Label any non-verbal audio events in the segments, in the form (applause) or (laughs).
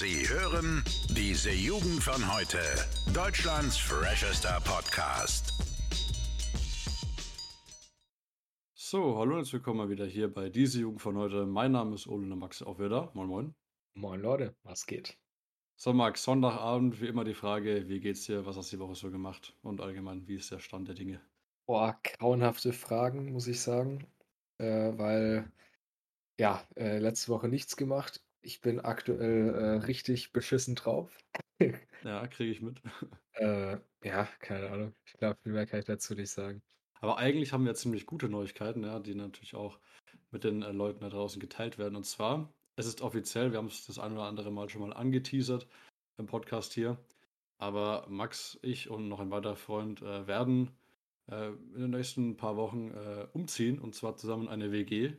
Sie hören diese Jugend von heute. Deutschlands freshester Podcast. So, hallo und willkommen mal wieder hier bei diese Jugend von heute. Mein Name ist Ole Max, auch wieder. Moin, moin. Moin Leute, was geht? So, Max, Sonntagabend, wie immer die Frage, wie geht's dir? Was hast du die Woche so gemacht? Und allgemein, wie ist der Stand der Dinge? Boah, grauenhafte Fragen, muss ich sagen. Äh, weil, ja, äh, letzte Woche nichts gemacht. Ich bin aktuell äh, richtig beschissen drauf. (laughs) Ja, kriege ich mit. (laughs) Äh, ja, keine Ahnung. Ich glaube, viel mehr kann ich dazu nicht sagen. Aber eigentlich haben wir ziemlich gute Neuigkeiten, ja, die natürlich auch mit den äh, Leuten da draußen geteilt werden. Und zwar, es ist offiziell, wir haben es das ein oder andere Mal schon mal angeteasert im Podcast hier. Aber Max, ich und noch ein weiterer Freund äh, werden äh, in den nächsten paar Wochen äh, umziehen und zwar zusammen in eine WG,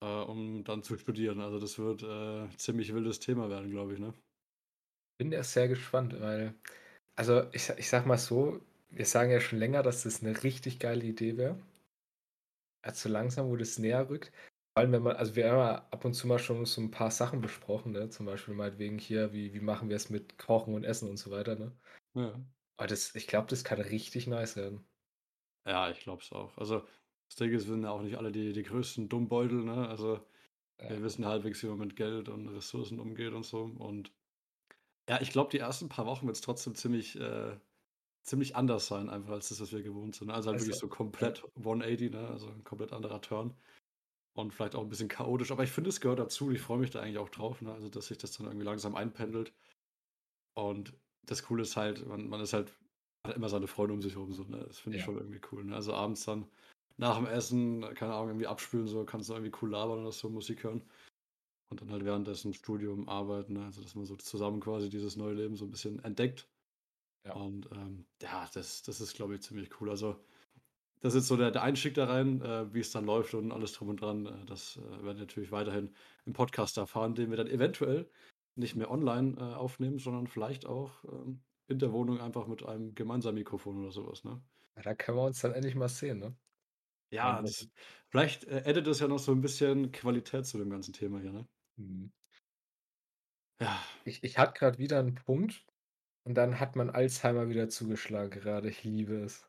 äh, um dann zu studieren. Also das wird äh, ziemlich wildes Thema werden, glaube ich, ne? Bin erst sehr gespannt, weil, also ich, ich sag mal so, wir sagen ja schon länger, dass das eine richtig geile Idee wäre. Also langsam, wo das näher rückt. Vor allem, wenn man, also wir haben ja ab und zu mal schon so ein paar Sachen besprochen, ne? Zum Beispiel meinetwegen hier, wie, wie machen wir es mit Kochen und Essen und so weiter, ne? Ja. Aber das, ich glaube, das kann richtig nice werden. Ja, ich glaube es auch. Also das Ding ist, wir sind ja auch nicht alle die, die größten Dummbeutel, ne? Also wir Ja. wissen halbwegs, wie man mit Geld und Ressourcen umgeht und so. Und ja, ich glaube, die ersten paar Wochen wird es trotzdem ziemlich, äh, ziemlich anders sein, einfach als das, was wir gewohnt sind. Also halt Also, wirklich so komplett 180, ne? Also ein komplett anderer Turn. Und vielleicht auch ein bisschen chaotisch. Aber ich finde, es gehört dazu. Ich freue mich da eigentlich auch drauf, ne? Also, dass sich das dann irgendwie langsam einpendelt. Und das Coole ist halt, man, man ist halt hat immer seine Freunde um sich herum. So, ne? Das finde ich Ja. schon irgendwie cool. Ne? Also abends dann nach dem Essen, keine Ahnung, irgendwie abspülen, so kannst du irgendwie cool labern oder so, Musik hören. Und dann halt währenddessen Studium, Arbeiten, ne? also dass man so zusammen quasi dieses neue Leben so ein bisschen entdeckt. Ja. Und ähm, ja, das, das ist, glaube ich, ziemlich cool. Also das ist so der, der Einstieg da rein, äh, wie es dann läuft und alles drum und dran. Äh, das äh, werden wir natürlich weiterhin im Podcast erfahren, den wir dann eventuell nicht mehr online äh, aufnehmen, sondern vielleicht auch ähm, in der Wohnung einfach mit einem gemeinsamen Mikrofon oder sowas. Ne? Ja, Da können wir uns dann endlich mal sehen, ne? Ja, das, vielleicht äh, addet das ja noch so ein bisschen Qualität zu dem ganzen Thema hier. Ne? Mhm. Ja, Ich, ich hatte gerade wieder einen Punkt und dann hat mein Alzheimer wieder zugeschlagen gerade. Ich liebe es.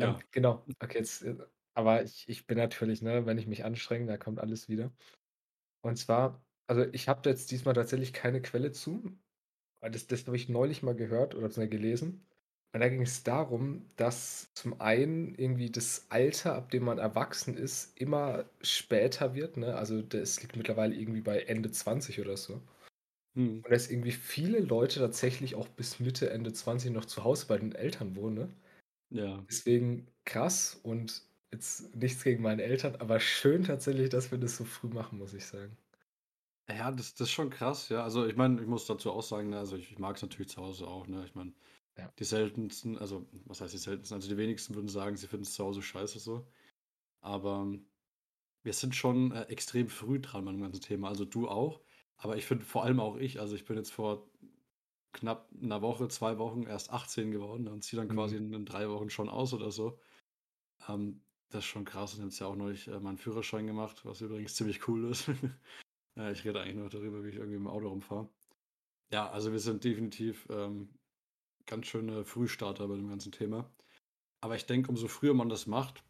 Ähm, ja. genau. Okay, jetzt, äh, aber ich, ich bin natürlich, ne, wenn ich mich anstrenge, da kommt alles wieder. Und zwar, also ich habe jetzt diesmal tatsächlich keine Quelle zu, weil das, das habe ich neulich mal gehört oder gelesen. Und da ging es darum, dass zum einen irgendwie das Alter, ab dem man erwachsen ist, immer später wird. Ne? Also das liegt mittlerweile irgendwie bei Ende 20 oder so. Hm. Und dass irgendwie viele Leute tatsächlich auch bis Mitte, Ende 20 noch zu Hause bei den Eltern wohnen. Ne? Ja. Deswegen krass und jetzt nichts gegen meine Eltern, aber schön tatsächlich, dass wir das so früh machen, muss ich sagen. Ja, das, das ist schon krass, ja. Also ich meine, ich muss dazu auch sagen, ne, also ich, ich mag es natürlich zu Hause auch, ne? Ich meine, Ja. die seltensten, also was heißt die seltensten? Also die wenigsten würden sagen, sie finden es zu Hause scheiße so. Aber ähm, wir sind schon äh, extrem früh dran bei dem ganzen Thema. Also du auch. Aber ich finde vor allem auch ich, also ich bin jetzt vor knapp einer Woche, zwei Wochen erst 18 geworden und ziehe dann quasi Mhm. in, in drei Wochen schon aus oder so. Ähm, das ist schon krass. Und jetzt ja auch neulich äh, meinen Führerschein gemacht, was übrigens ziemlich cool ist. Ja, (laughs) ich rede eigentlich nur darüber, wie ich irgendwie im Auto rumfahre. Ja, also wir sind definitiv ähm, ganz schöne Frühstarter bei dem ganzen Thema. Aber ich denke, umso früher man das macht,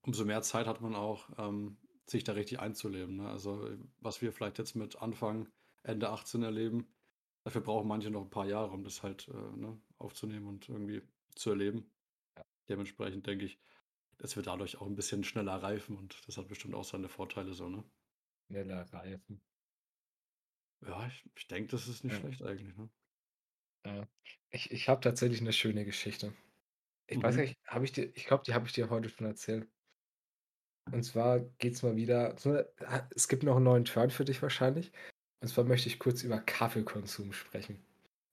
umso mehr Zeit hat man auch, ähm, sich da richtig einzuleben. Ne? Also was wir vielleicht jetzt mit Anfang, Ende 18 erleben, dafür brauchen manche noch ein paar Jahre, um das halt äh, ne, aufzunehmen und irgendwie zu erleben. Ja. Dementsprechend denke ich, dass wir dadurch auch ein bisschen schneller reifen und das hat bestimmt auch seine Vorteile so, ne? Schneller reifen. Ja, ich, ich denke, das ist nicht Ja. schlecht eigentlich, ne? Ja. Ich, ich habe tatsächlich eine schöne Geschichte. Ich weiß Mhm. nicht, habe ich dir, ich glaube, die habe ich dir heute schon erzählt. Und zwar geht es mal wieder, so, ah, es gibt noch einen neuen Turn für dich wahrscheinlich. Und zwar möchte ich kurz über Kaffeekonsum sprechen.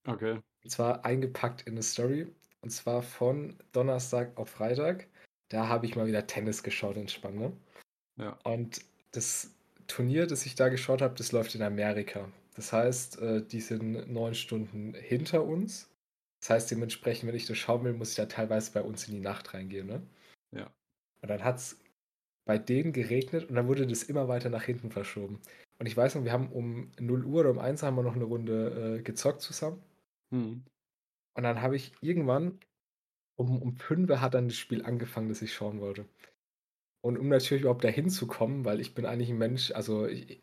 Okay. Und zwar eingepackt in eine Story. Und zwar von Donnerstag auf Freitag. Da habe ich mal wieder Tennis geschaut, entspannt. Ne? Ja. Und das Turnier, das ich da geschaut habe, das läuft in Amerika. Das heißt, äh, die sind neun Stunden hinter uns. Das heißt, dementsprechend, wenn ich das schauen will, muss ich da teilweise bei uns in die Nacht reingehen. Ne? Ja. Und dann hat es bei denen geregnet und dann wurde das immer weiter nach hinten verschoben. Und ich weiß noch, wir haben um 0 Uhr oder um 1 haben wir noch eine Runde äh, gezockt zusammen. Mhm. Und dann habe ich irgendwann um, um 5 Uhr hat dann das Spiel angefangen, das ich schauen wollte. Und um natürlich überhaupt dahin zu kommen, weil ich bin eigentlich ein Mensch, also ich,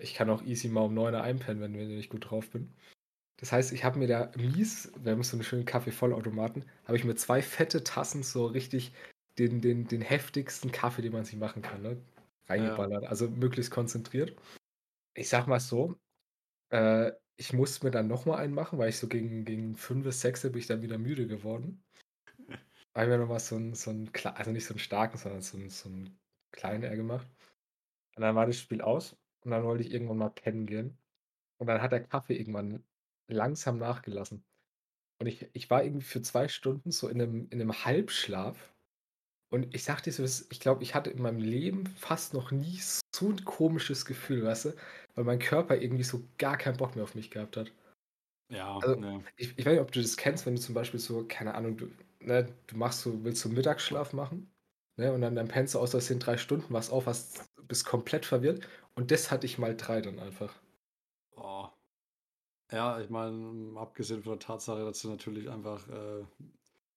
ich kann auch easy mal um 9 Uhr einpennen, wenn, wenn ich gut drauf bin. Das heißt, ich habe mir da mies, wir haben so einen schönen Kaffee-Vollautomaten, habe ich mir zwei fette Tassen so richtig den, den, den heftigsten Kaffee, den man sich machen kann, ne? reingeballert. Also möglichst konzentriert. Ich sag mal so, äh, ich musste mir dann nochmal einen machen, weil ich so gegen, gegen 5, 6 bin ich dann wieder müde geworden. (laughs) Habe mir nochmal so einen, so einen, also nicht so einen starken, sondern so einen, so einen kleinen eher gemacht. Und dann war das Spiel aus und dann wollte ich irgendwann mal pennen gehen. Und dann hat der Kaffee irgendwann langsam nachgelassen. Und ich, ich war irgendwie für zwei Stunden so in einem, in einem Halbschlaf. Und ich sag dir so, ich glaube, ich hatte in meinem Leben fast noch nie so ein komisches Gefühl, weißt du? Weil mein Körper irgendwie so gar keinen Bock mehr auf mich gehabt hat. Ja, Also, ne. Ich, ich weiß nicht, ob du das kennst, wenn du zum Beispiel so, keine Ahnung, du, ne, du machst so, willst so Mittagsschlaf machen, ne, und dann, dann pennst du aus, das sind drei Stunden, was auf, hast, bist komplett verwirrt. Und das hatte ich mal drei dann einfach. Oh. Ja, ich meine, abgesehen von der Tatsache, dass du natürlich einfach äh,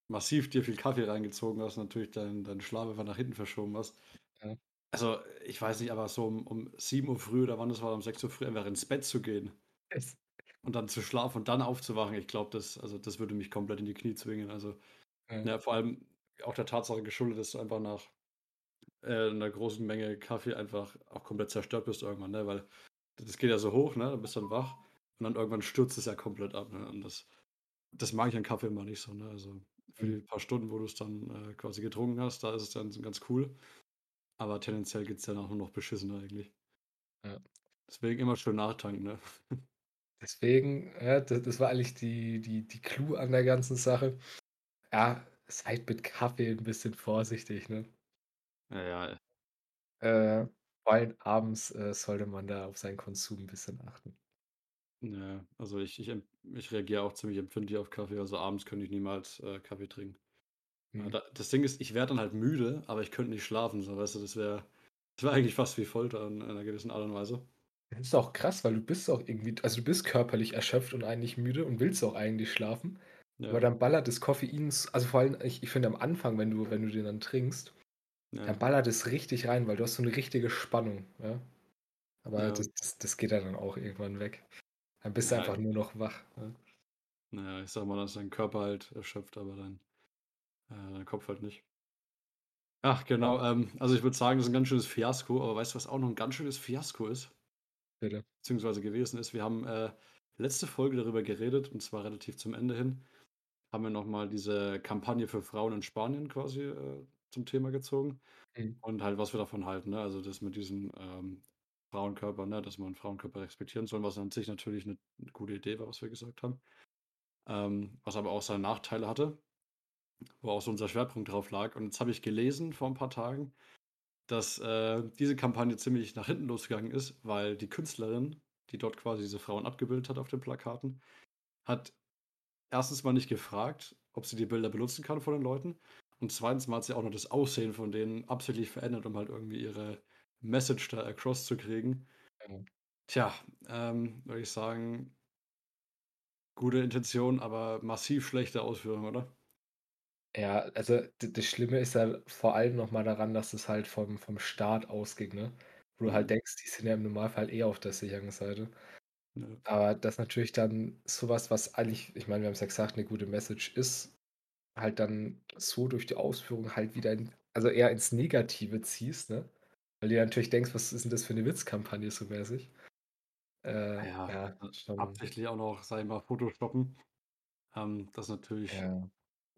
massiv dir viel Kaffee reingezogen hast, natürlich deinen dein Schlaf einfach nach hinten verschoben hast. Ja. Also, ich weiß nicht, aber so um, um 7 Uhr früh oder wann es war, um 6 Uhr früh einfach ins Bett zu gehen Es, und dann zu schlafen und dann aufzuwachen, ich glaube, das, also das würde mich komplett in die Knie zwingen. Also, ja. ja, vor allem auch der Tatsache geschuldet, dass du einfach nach äh, einer großen Menge Kaffee einfach auch komplett zerstört bist irgendwann, ne? Weil das geht ja so hoch, ne? Dann bist du dann wach und dann irgendwann stürzt es ja komplett ab, ne? Und das, das mag ich an Kaffee immer nicht so, ne? Also für die Mhm. paar Stunden, wo du es dann äh, quasi getrunken hast, da ist es dann ganz cool. Aber tendenziell geht es dann auch nur noch beschissener eigentlich. Ja. Deswegen immer schön nachtanken, ne? (laughs) Deswegen, ja, das, das war eigentlich die, die, die Clou an der ganzen Sache. Ja, seid mit Kaffee ein bisschen vorsichtig, ne? Ja, ja. Äh, vor allem abends äh, sollte man da auf seinen Konsum ein bisschen achten. Ja, also ich, ich, ich reagiere auch ziemlich empfindlich auf Kaffee. Also abends könnte ich niemals äh, Kaffee trinken. Mhm. da, das Ding ist, ich wäre dann halt müde, aber ich könnte nicht schlafen. So, weißt du, das wäre das wär eigentlich fast wie Folter in einer gewissen Art und Weise. Das ist auch krass, weil du bist auch irgendwie, also du bist körperlich erschöpft und eigentlich müde und willst auch eigentlich schlafen. Aber Ja, dann ballert das Koffein, also vor allem, ich, ich finde am Anfang, wenn du, wenn du den dann trinkst, ja, dann ballert es richtig rein, weil du hast so eine richtige Spannung, ja. Aber ja. das, das, das geht ja dann auch irgendwann weg. Dann bist du einfach nur noch wach. Ja. naja, ich sag mal, dass dein Körper halt erschöpft, aber dein, äh, dein Kopf halt nicht. Ach, genau. Ähm, also ich würde sagen, das ist ein ganz schönes Fiasko, aber weißt du, was auch noch ein ganz schönes Fiasko ist? Bitte. Beziehungsweise gewesen ist? Wir haben äh, letzte Folge darüber geredet, und zwar relativ zum Ende hin, haben wir nochmal diese Kampagne für Frauen in Spanien quasi äh, zum Thema gezogen. Mhm. Und halt, was wir davon halten, ne? Also das mit diesem ähm, Frauenkörper, ne? Dass man Frauenkörper respektieren soll, was an sich natürlich eine, eine gute Idee war, was wir gesagt haben. Ähm, was aber auch seine Nachteile hatte, wo auch so unser Schwerpunkt drauf lag. Und jetzt habe ich gelesen vor ein paar Tagen, dass äh, diese Kampagne ziemlich nach hinten losgegangen ist, weil die Künstlerin, die dort quasi diese Frauen abgebildet hat auf den Plakaten, hat erstens mal nicht gefragt, ob sie die Bilder benutzen kann von den Leuten. Und zweitens mal hat sie auch noch das Aussehen von denen absichtlich verändert, um halt irgendwie ihre Message da across zu kriegen. Ja. Tja, ähm, würde ich sagen, gute Intention, aber massiv schlechte Ausführung, oder? Ja, also das Schlimme ist ja vor allem nochmal daran, dass es halt vom, vom Staat ausging, ne? Wo du halt Mhm. denkst, die sind ja im Normalfall eher auf der sicheren Seite. Ja. Aber das natürlich dann sowas, was eigentlich, ich meine, wir haben es ja gesagt, eine gute Message ist, halt dann so durch die Ausführung halt wieder, in, also eher ins Negative ziehst, ne? Weil du natürlich denkst, was ist denn das für eine Witzkampagne so mäßig? Äh, Ja, ja, äh, schon, absichtlich auch noch, sag ich mal, Photoshoppen. Ähm, das natürlich, ja,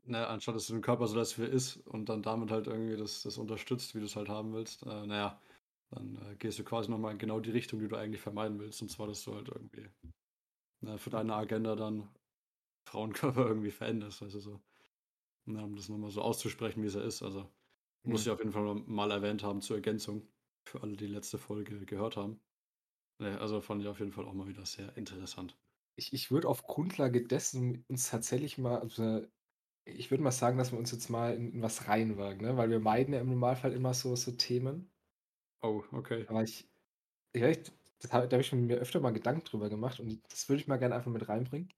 ne, anstatt dass du den Körper so lässt, wie er ist und dann damit halt irgendwie das, das unterstützt, wie du es halt haben willst, äh, naja, dann äh, gehst du quasi nochmal in genau die Richtung, die du eigentlich vermeiden willst. Und zwar, dass du halt irgendwie ne, für deine Agenda dann Frauenkörper (laughs) irgendwie veränderst, weißt du so. Ne, um das nochmal so auszusprechen, wie es ja ist. Also muss hm. ich auf jeden Fall mal erwähnt haben zur Ergänzung, für alle, die letzte Folge gehört haben. Ne, also fand ich auf jeden Fall auch mal wieder sehr interessant. Ich, ich würde auf Grundlage dessen uns tatsächlich mal, also ich würde mal sagen, dass wir uns jetzt mal in, in was reinwagen, ne? Weil wir meiden ja im Normalfall immer so, so Themen. Oh, okay. Aber ich, ich, da habe ich mir öfter mal Gedanken drüber gemacht und das würde ich mal gerne einfach mit reinbringen.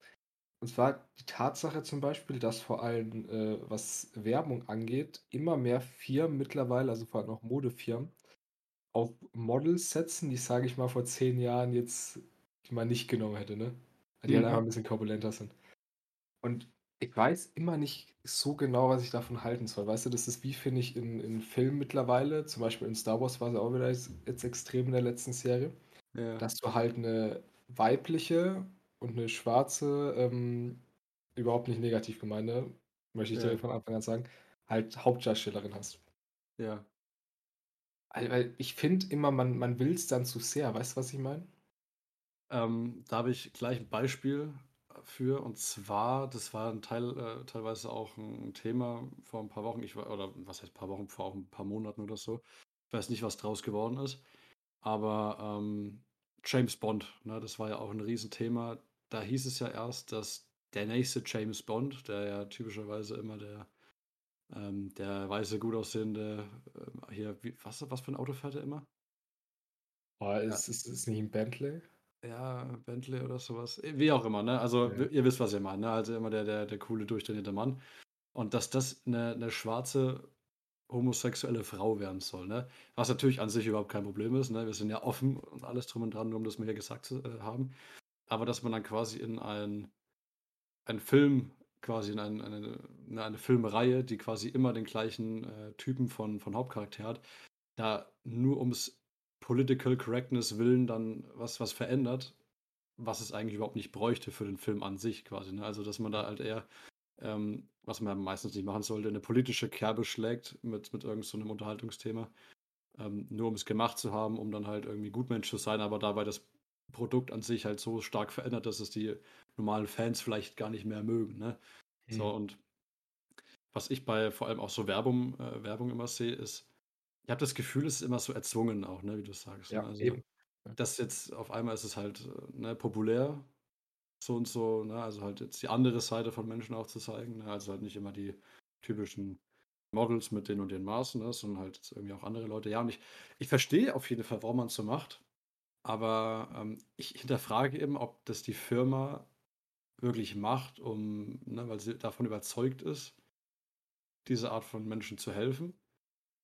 Und zwar die Tatsache zum Beispiel, dass vor allem, äh, was Werbung angeht, immer mehr Firmen mittlerweile, also vor allem auch Modefirmen, auf Models setzen, die, sage ich mal, vor zehn Jahren jetzt die man nicht genommen hätte, ne? Die halt Mhm. einfach ein bisschen korpulenter sind. Und ich weiß immer nicht so genau, was ich davon halten soll. Weißt du, das ist wie, finde ich, in, in Filmen mittlerweile, zum Beispiel in Star Wars war es auch wieder jetzt jetzt extrem in der letzten Serie, Ja. dass du halt eine weibliche und eine schwarze, ähm, überhaupt nicht negativ gemeint, ne? Möchte ich Ja. dir von Anfang an sagen, halt Hauptdarstellerin hast. Ja. Weil, weil ich finde immer, man, man will es dann zu sehr. Weißt du, was ich meine? Ähm, da habe ich gleich ein Beispiel für. Und zwar, das war ein Teil, äh, teilweise auch ein Thema vor ein paar Wochen. Ich war, oder was heißt paar Wochen, vor auch ein paar Monaten oder so. Ich weiß nicht, was draus geworden ist. Aber ähm, James Bond, ne, das war ja auch ein Riesenthema. Da hieß es ja erst, dass der nächste James Bond, der ja typischerweise immer der, ähm, der weiße, gut aussehende, äh, hier, wie, was, was für ein Auto fährt er immer? Oh, ist, ist, ist nicht ein Bentley? Ja, Bentley oder sowas. Wie auch immer, ne? Also, Ja. ihr wisst, was ich meine, ne? Also immer der, der, der coole, durchtrainierte Mann. Und dass das eine, eine schwarze homosexuelle Frau werden soll, ne? Was natürlich an sich überhaupt kein Problem ist, ne? Wir sind ja offen und alles drum und dran, nur um das mal hier gesagt zu äh, haben. Aber dass man dann quasi in ein, einen Film, quasi in ein, eine, eine, Filmreihe, die quasi immer den gleichen äh, Typen von, von Hauptcharakter hat, da nur ums Political Correctness willen dann was, was verändert, was es eigentlich überhaupt nicht bräuchte für den Film an sich quasi. Ne? Also, dass man da halt eher, ähm, was man meistens nicht machen sollte, eine politische Kerbe schlägt mit, mit irgendeinem so Unterhaltungsthema, ähm, nur um es gemacht zu haben, um dann halt irgendwie Gutmensch zu sein, aber dabei das Produkt an sich halt so stark verändert, dass es die normalen Fans vielleicht gar nicht mehr mögen. Ne? So, Hm. und was ich bei vor allem auch so Werbung, äh, Werbung immer sehe, ist, ich habe das Gefühl, es ist immer so erzwungen auch, ne, wie du sagst. Ne? Ja, Also, eben. Das jetzt auf einmal ist es halt ne, populär, so und so, ne? Also halt jetzt die andere Seite von Menschen auch zu zeigen. Ne? Also halt nicht immer die typischen Models mit den und den Maßen, ne? sondern halt irgendwie auch andere Leute. Ja, und ich, ich verstehe auf jeden Fall, warum man es so macht. Aber ähm, ich hinterfrage eben, ob das die Firma wirklich macht, um, ne, weil sie davon überzeugt ist, diese Art von Menschen zu helfen.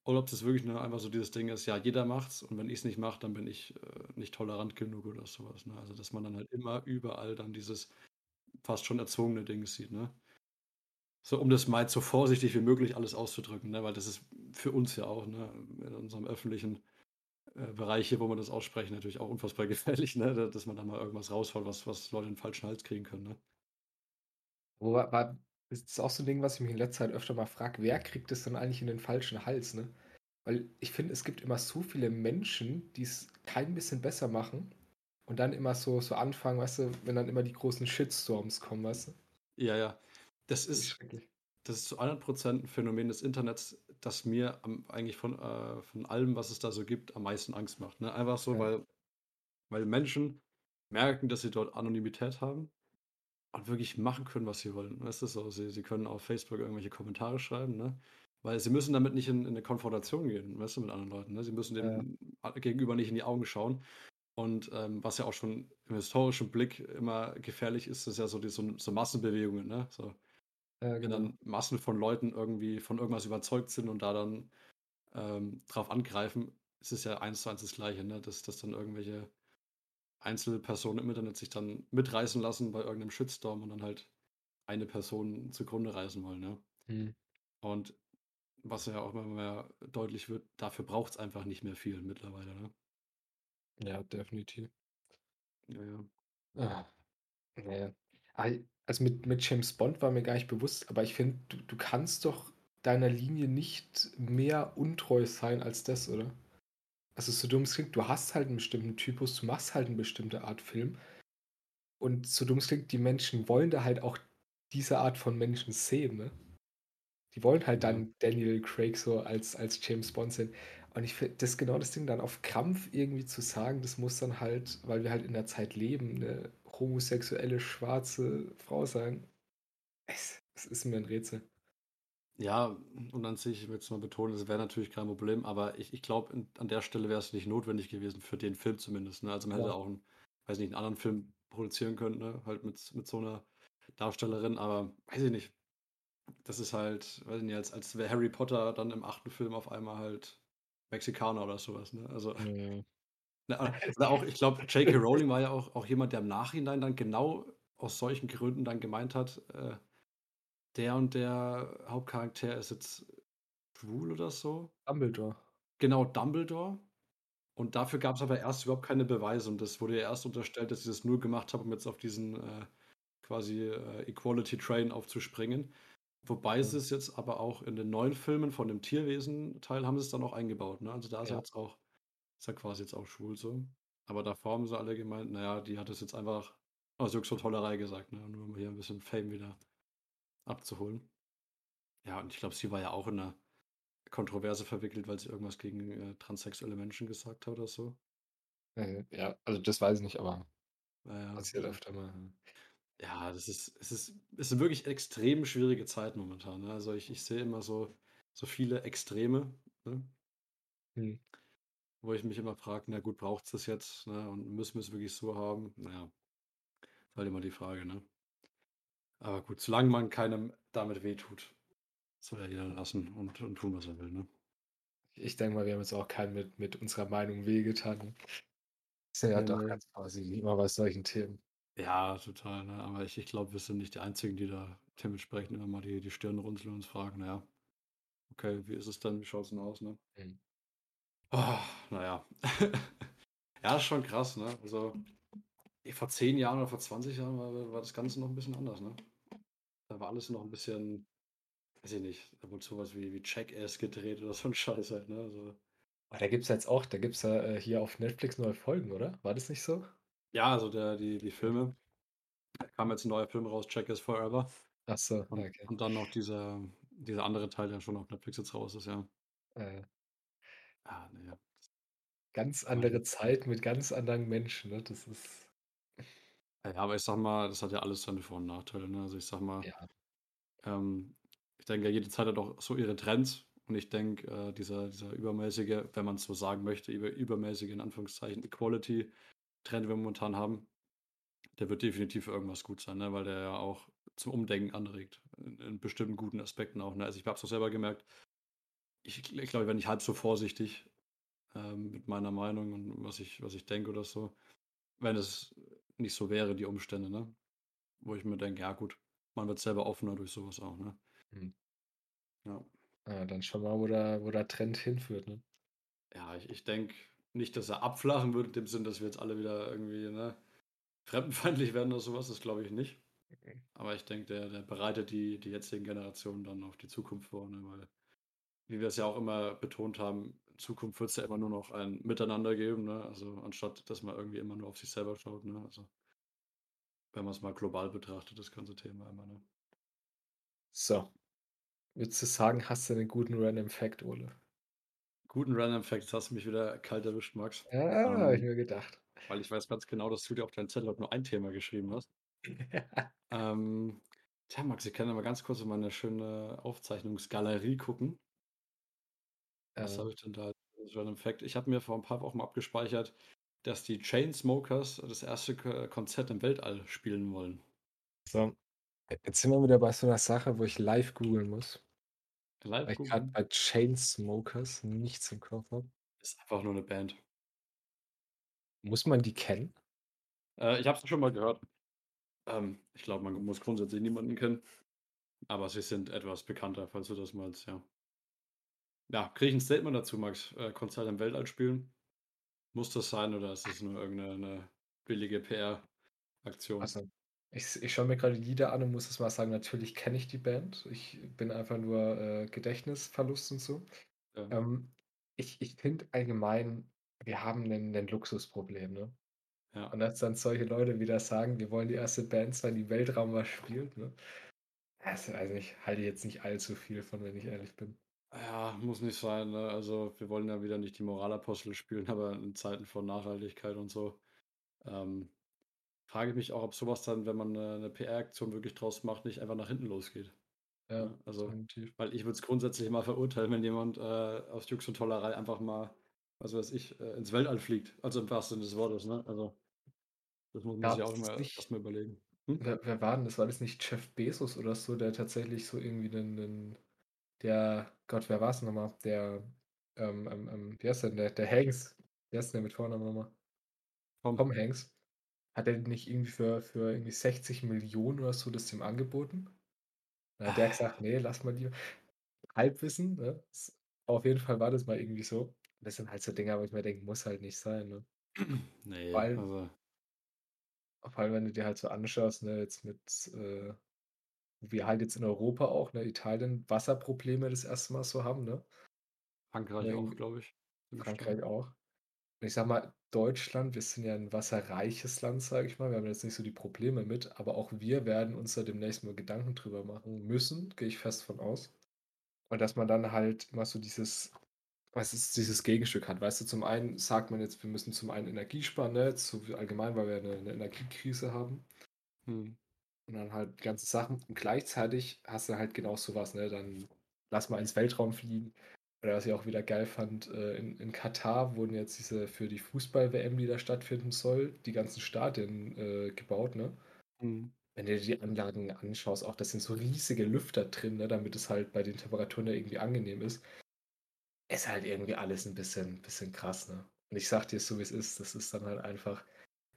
Oder ob das wirklich nur einfach so dieses Ding ist, ja, jeder macht's und wenn ich es nicht mache, dann bin ich äh, nicht tolerant genug oder sowas. Ne? Also, dass man dann halt immer überall dann dieses fast schon erzwungene Ding sieht. Ne? So, um das mal so vorsichtig wie möglich alles auszudrücken, ne? weil das ist für uns ja auch ne? in unserem öffentlichen äh, Bereich hier, wo wir das aussprechen, natürlich auch unfassbar (laughs) gefährlich, ne? da- dass man da mal irgendwas rausholt, was, was Leute in den falschen Hals kriegen können. Ne? Wo war, war, das ist auch so ein Ding, was ich mich in letzter Zeit öfter mal frage, wer kriegt das dann eigentlich in den falschen Hals, ne? Weil ich finde, es gibt immer so viele Menschen, die es kein bisschen besser machen und dann immer so, so anfangen, weißt du, wenn dann immer die großen Shitstorms kommen, weißt du? Ja, ja. Das ist ist, das ist zu 100% ein Phänomen des Internets, das mir am, eigentlich von, äh, von allem, was es da so gibt, am meisten Angst macht. Ne? Einfach so, Ja. weil, weil Menschen merken, dass sie dort Anonymität haben und wirklich machen können, was sie wollen. Weißt du, so, sie, sie können auf Facebook irgendwelche Kommentare schreiben, ne? Weil sie müssen damit nicht in, in eine Konfrontation gehen, weißt du, mit anderen Leuten. Ne? Sie müssen Ja. dem Gegenüber nicht in die Augen schauen. Und ähm, was ja auch schon im historischen Blick immer gefährlich ist, ist ja so, die, so, so Massenbewegungen, ne? So, Ja, wenn genau. dann Massen von Leuten irgendwie von irgendwas überzeugt sind und da dann ähm, drauf angreifen, ist es ja eins zu eins das Gleiche, ne? Dass, dass dann irgendwelche Einzelpersonen im Internet sich dann mitreißen lassen bei irgendeinem Shitstorm und dann halt eine Person zugrunde reißen wollen, ne? Hm. Und was ja auch immer mehr deutlich wird, dafür braucht es einfach nicht mehr viel mittlerweile, ne? Ja, definitiv. Ja, ja. Ah, ja. Al- Also mit, mit James Bond war mir gar nicht bewusst, aber ich finde, du, du kannst doch deiner Linie nicht mehr untreu sein als das, oder? Also so dumm es klingt, du hast halt einen bestimmten Typus, du machst halt eine bestimmte Art Film. Und so dumm es klingt, die Menschen wollen da halt auch diese Art von Menschen sehen, ne? Die wollen halt dann Daniel Craig so als, als James Bond sehen. Und ich finde, das ist genau das Ding, dann auf Krampf irgendwie zu sagen, das muss dann halt, weil wir halt in der Zeit leben, eine homosexuelle, schwarze Frau sein. Es, es ist mir ein Rätsel. Ja, und an sich, ich will es mal betonen, das wäre natürlich kein Problem, aber ich, ich glaube, an der Stelle wäre es nicht notwendig gewesen, für den Film zumindest. Ne? Also man hätte Ja. auch einen, weiß nicht, einen anderen Film produzieren können, ne? Halt mit, mit so einer Darstellerin, aber weiß ich nicht. Das ist halt, weiß ich nicht, als, als wäre Harry Potter dann im achten Film auf einmal halt Mexikaner oder sowas, ne? Also, Mhm. Oder (laughs) (laughs) auch, ich glaube, J.K. Rowling war ja auch, auch jemand, der im Nachhinein dann genau aus solchen Gründen dann gemeint hat, äh, der und der Hauptcharakter ist jetzt schwul oder so. Dumbledore. Genau, Dumbledore. Und dafür gab es aber erst überhaupt keine Beweise und das wurde ja erst unterstellt, dass sie das nur gemacht haben, um jetzt auf diesen äh, quasi äh, Equality Train aufzuspringen. Wobei Ja. sie es jetzt aber auch in den neuen Filmen von dem Tierwesen-Teil haben sie es dann auch eingebaut. Ne? Also da ist Ja. jetzt auch, ist er quasi jetzt auch schwul so. Aber davor haben sie alle gemeint, naja, die hat es jetzt einfach aus Jux und Tollerei gesagt, ne? nur um hier ein bisschen Fame wieder abzuholen. Ja, und ich glaube, sie war ja auch in einer Kontroverse verwickelt, weil sie irgendwas gegen äh, transsexuelle Menschen gesagt hat oder so. Äh, ja, also das weiß ich nicht, aber Naja, passiert öfter mal. ja, das ist, es ist, es sind wirklich extrem schwierige Zeiten momentan. Ne? Also ich, ich sehe immer so, so viele Extreme, ne? Hm. Wo ich mich immer frage, na gut, braucht es das jetzt? Ne? Und müssen wir es wirklich so haben? Naja, ist halt immer die Frage, ne? Aber gut, solange man keinem damit wehtut, soll ja jeder lassen und, und tun, was er will, ne? Ich denke mal, wir haben jetzt auch keinen mit, mit unserer Meinung wehgetan. Sind ja Nee, doch ganz vorsichtig immer bei solchen Themen. Ja, total, ne? Aber ich, ich glaube, wir sind nicht die Einzigen, die da dementsprechend immer mal die, die Stirn runzeln und uns fragen, naja, okay, wie ist es denn, wie schaut es denn aus, ne? Hm. Oh, naja. (laughs) ja, ist schon krass, ne? Also, vor 10 Jahren oder vor 20 Jahren war, war das Ganze noch ein bisschen anders, ne? Da war alles noch ein bisschen, weiß ich nicht, da wurde sowas wie, wie Jackass gedreht oder (laughs) so ein Scheiß halt, ne? Also, Aber da gibt es jetzt auch, da gibt es ja äh, hier auf Netflix neue Folgen, oder? War das nicht so? ja, also der, die, die Filme, da kam jetzt ein neuer Film raus, Jackass Forever. Ach so, Und, okay. und dann noch dieser, dieser andere Teil, der schon auf Netflix jetzt raus ist, ja. Äh, Ja, naja. ganz andere. Zeit mit ganz anderen Menschen, ne? Das ist, Ja, aber ich sag mal, das hat ja alles seine Vor- und Nachteile, ne? Also ich sag mal, ja. ähm, ich denke, jede Zeit hat auch so ihre Trends. Und ich denke, äh, dieser, dieser übermäßige, wenn man es so sagen möchte, über, übermäßige, in Anführungszeichen, Equality-Trend, den wir momentan haben, der wird definitiv für irgendwas gut sein, ne? weil der ja auch zum Umdenken anregt. In, in bestimmten guten Aspekten auch. Ne? Also ich habe es auch selber gemerkt. Ich, ich glaube, ich wäre nicht halb so vorsichtig ähm, mit meiner Meinung und was ich, was ich denke oder so, wenn es nicht so wäre, die Umstände, ne? Wo ich mir denke, ja gut, man wird selber offener durch sowas auch, ne? Hm. Ja. Ja, dann schon mal, wo der, wo der Trend hinführt, ne? Ja, ich, ich denke nicht, dass er abflachen wird, in dem Sinn, dass wir jetzt alle wieder irgendwie, ne, fremdenfeindlich werden oder sowas, das glaube ich nicht. Mhm. Aber ich denke, der, der bereitet die, die jetzigen Generationen dann auf die Zukunft vor, ne? Weil, wie wir es ja auch immer betont haben, in Zukunft wird es ja immer nur noch ein Miteinander geben, ne? Also anstatt, dass man irgendwie immer nur auf sich selber schaut, ne? Also wenn man es mal global betrachtet, das ganze Thema immer, ne? So. Würdest du sagen, hast du einen guten Random Fact, Ole? Guten Random Fact, jetzt hast du mich wieder kalt erwischt, Max. Ja, habe ich Ähm, mir gedacht. weil ich weiß ganz genau, dass du dir auf deinen Zettel nur ein Thema geschrieben hast. (laughs) Ähm, tja, Max, ich kann ja mal ganz kurz in meine schöne Aufzeichnungsgalerie gucken. Was Äh, habe ich denn da als Random Fact? Ich habe mir vor ein paar Wochen mal abgespeichert, dass die Chainsmokers das erste Ko- Konzert im Weltall spielen wollen. so. Jetzt sind wir wieder bei so einer Sache, wo ich live googeln muss. Live Weil ich gerade bei Chainsmokers nichts im Kopf habe. ist einfach nur eine Band. Muss man die kennen? Äh, ich habe es schon mal gehört. Ähm, ich glaube, man muss grundsätzlich niemanden kennen. Aber sie sind etwas bekannter, falls du das meinst, ja. Ja, kriege ich ein Statement dazu, Max? Äh, Konzert im Weltall spielen? Muss das sein oder ist es nur irgendeine eine billige PR-Aktion? Also, ich, ich schaue mir gerade Lieder an und muss es mal sagen, natürlich kenne ich die Band. Ich bin einfach nur äh, Gedächtnisverlust und so. Ja. Ähm, ich ich finde allgemein, wir haben ein Luxusproblem, ne? Ja. Und dass dann solche Leute wieder sagen, wir wollen die erste Band sein, die Weltraum was spielt, ne? Also, also ich halte jetzt nicht allzu viel von, wenn ich ehrlich bin. Ja, muss nicht sein, ne? Also, wir wollen ja wieder nicht die Moralapostel spielen, aber in Zeiten von Nachhaltigkeit und so, ähm, frage ich mich auch, ob sowas dann, wenn man 'ne 'ne PR-Aktion wirklich draus macht, nicht einfach nach hinten losgeht. Ja, Ne? Also, definitiv. weil ich würde es grundsätzlich mal verurteilen, wenn jemand, äh, aus Jux und Tollerei einfach mal, was weiß ich, äh, ins Weltall fliegt. Also, im wahrsten Sinne des Wortes, ne? Also das muss man sich auch immer nicht erst mal überlegen. Hm? wer wer war denn das? War das nicht Jeff Bezos oder so, der tatsächlich so irgendwie 'nen 'nen der Gott, wer war's noch mal? Der, ähm, ähm, ähm, wie heißt der denn? Der der Hanks. Wie heißt denn der mit Vornamen noch mal? Tom. Tom Hanks. Hat er nicht irgendwie für für irgendwie 60.000.000 oder so das dem angeboten? Dann hat der gesagt: „Ne, lass mal lieber.“ Halbwissen, ne? Auf jeden Fall war das mal irgendwie so. Das sind halt so Dinger, wo ich mir denke: „Muss halt nicht sein“, ne? Vor Ne, allem also vor allem, wenn du dir halt so anschaust, ne, jetzt mit, äh wir halt jetzt in Europa auch, ne, Italien Wasserprobleme das erste Mal so haben, ne? Frankreich auch, irgendwie glaube ich. Frankreich auch. Und ich sage mal, Deutschland, wir sind ja 'n wasserreiches Land, sage ich mal. Wir haben jetzt nicht so die Probleme mit, aber auch wir werden uns da demnächst mal Gedanken drüber machen müssen, gehe ich fest von aus. Und dass man dann halt immer so dieses was ist dieses Gegenstück hat. Weißt du, zum einen sagt man jetzt, wir müssen zum einen Energie sparen, ne, jetzt so allgemein, weil wir 'ne 'ne Energiekrise haben. Mhm. Und dann halt ganze Sachen. Und gleichzeitig hast du halt genau so was, ne? Dann lass mal ins Weltraum fliegen. Oder was ich auch wieder geil fand, äh, in in Katar wurden jetzt diese für die Fußball-WM, die da stattfinden soll, die ganzen Stadien, äh, gebaut, ne? Mhm. Wenn du dir die Anlagen anschaust, auch das sind so riesige Lüfter drin, ne, damit es halt bei den Temperaturen da irgendwie angenehm ist. Ist halt irgendwie alles 'n bisschen bisschen krass, ne? Und ich sage dir so, wie's ist, das ist dann halt einfach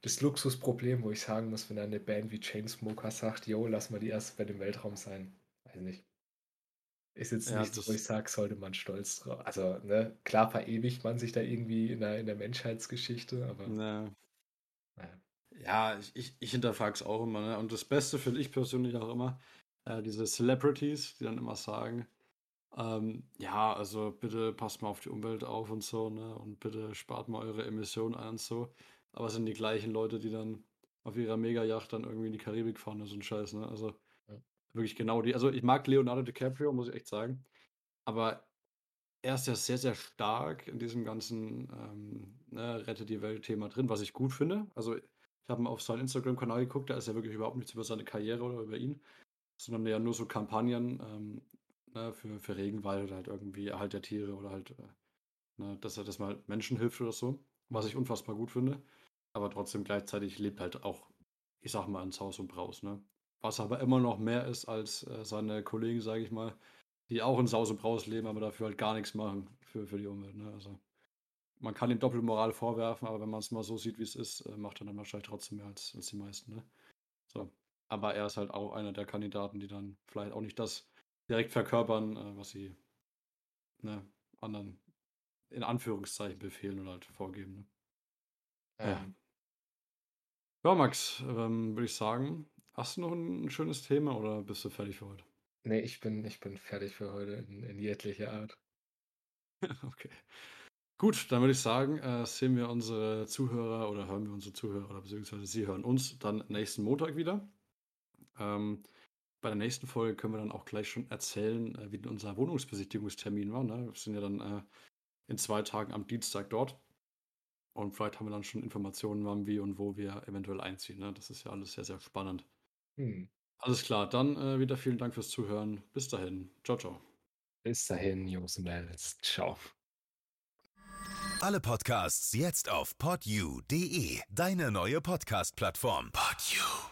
das Luxusproblem, wo ich sagen muss, wenn dann 'ne Band wie Chainsmokers sagt: „Jo, lass mal die Ersten bei dem Weltraum sein.“ Weiß nicht. Ist jetzt Ja, nichts, wo ich sage, sollte man stolz dra also, ne, klar verewigt man sich da irgendwie in der in der Menschheitsgeschichte, aber Ne. Ja, ich ich ich hinterfrage es auch immer, ne? Und das Beste finde ich persönlich auch immer, äh, diese Celebrities, die dann immer sagen, ähm: „Ja, also bitte passt mal auf die Umwelt auf und so, ne? Und bitte spart mal eure Emissionen ein und so.“ Aber es sind die gleichen Leute, die dann auf ihrer Megayacht dann irgendwie in die Karibik fahren und so 'n Scheiß, ne? Also, Ja. wirklich genau die also, ich mag Leonardo DiCaprio, muss ich echt sagen, aber er ist ja sehr, sehr stark in diesem ganzen, ähm, ne, Rette-die-Welt-Thema drin, was ich gut finde. Also, ich habe mal auf seinen Instagram-Kanal geguckt, da ist ja wirklich überhaupt nichts über seine Karriere oder über ihn, sondern ja nur so Kampagnen, ähm, ne, für für Regenwald oder halt irgendwie Erhalt der Tiere oder halt, äh, ne, dass er dass man halt Menschen hilft oder so, was ich unfassbar gut finde. Aber trotzdem gleichzeitig lebt halt auch, ich sage mal, in Saus und Braus, ne? Was aber immer noch mehr ist als, äh, seine Kollegen, sage ich mal, die auch in Saus und Braus leben, aber dafür halt gar nix machen für für die Umwelt, ne? Also, man kann ihm Doppelmoral vorwerfen, aber wenn man's mal so sieht, wie's ist, äh, macht er dann wahrscheinlich trotzdem mehr als als die meisten, ne? So. Aber er ist halt auch einer der Kandidaten, die dann vielleicht auch nicht das direkt verkörpern, äh, was sie ne, anderen in Anführungszeichen befehlen oder halt vorgeben, ne? Ja. Ähm Ja, Max, ähm, würde ich sagen, hast du noch 'n schönes Thema oder bist du fertig für heute? Ne, ich bin ich bin fertig für heute in in jeglicher Art. (laughs) Okay. Gut, dann würde ich sagen, äh, sehen wir unsere Zuhörer oder hören wir unsere Zuhörer oder beziehungsweise sie hören uns dann nächsten Montag wieder. Ähm, bei der nächsten Folge können wir dann auch gleich schon erzählen, äh, wie unser Wohnungsbesichtigungstermin war, ne? Wir sind ja dann, äh, in 2 Tagen am Dienstag dort. Und vielleicht haben wir dann schon Informationen, wann, wie und wo wir eventuell einziehen, ne? Das ist ja alles sehr, sehr spannend. Mhm. Alles klar, dann, äh, wieder vielen Dank fürs Zuhören. Bis dahin. Tschau, tschau. Bis dahin, Jungs und Mädels. Tschau. Alle Podcasts jetzt auf podyou.de, deine neue Podcast-Plattform. Podyou.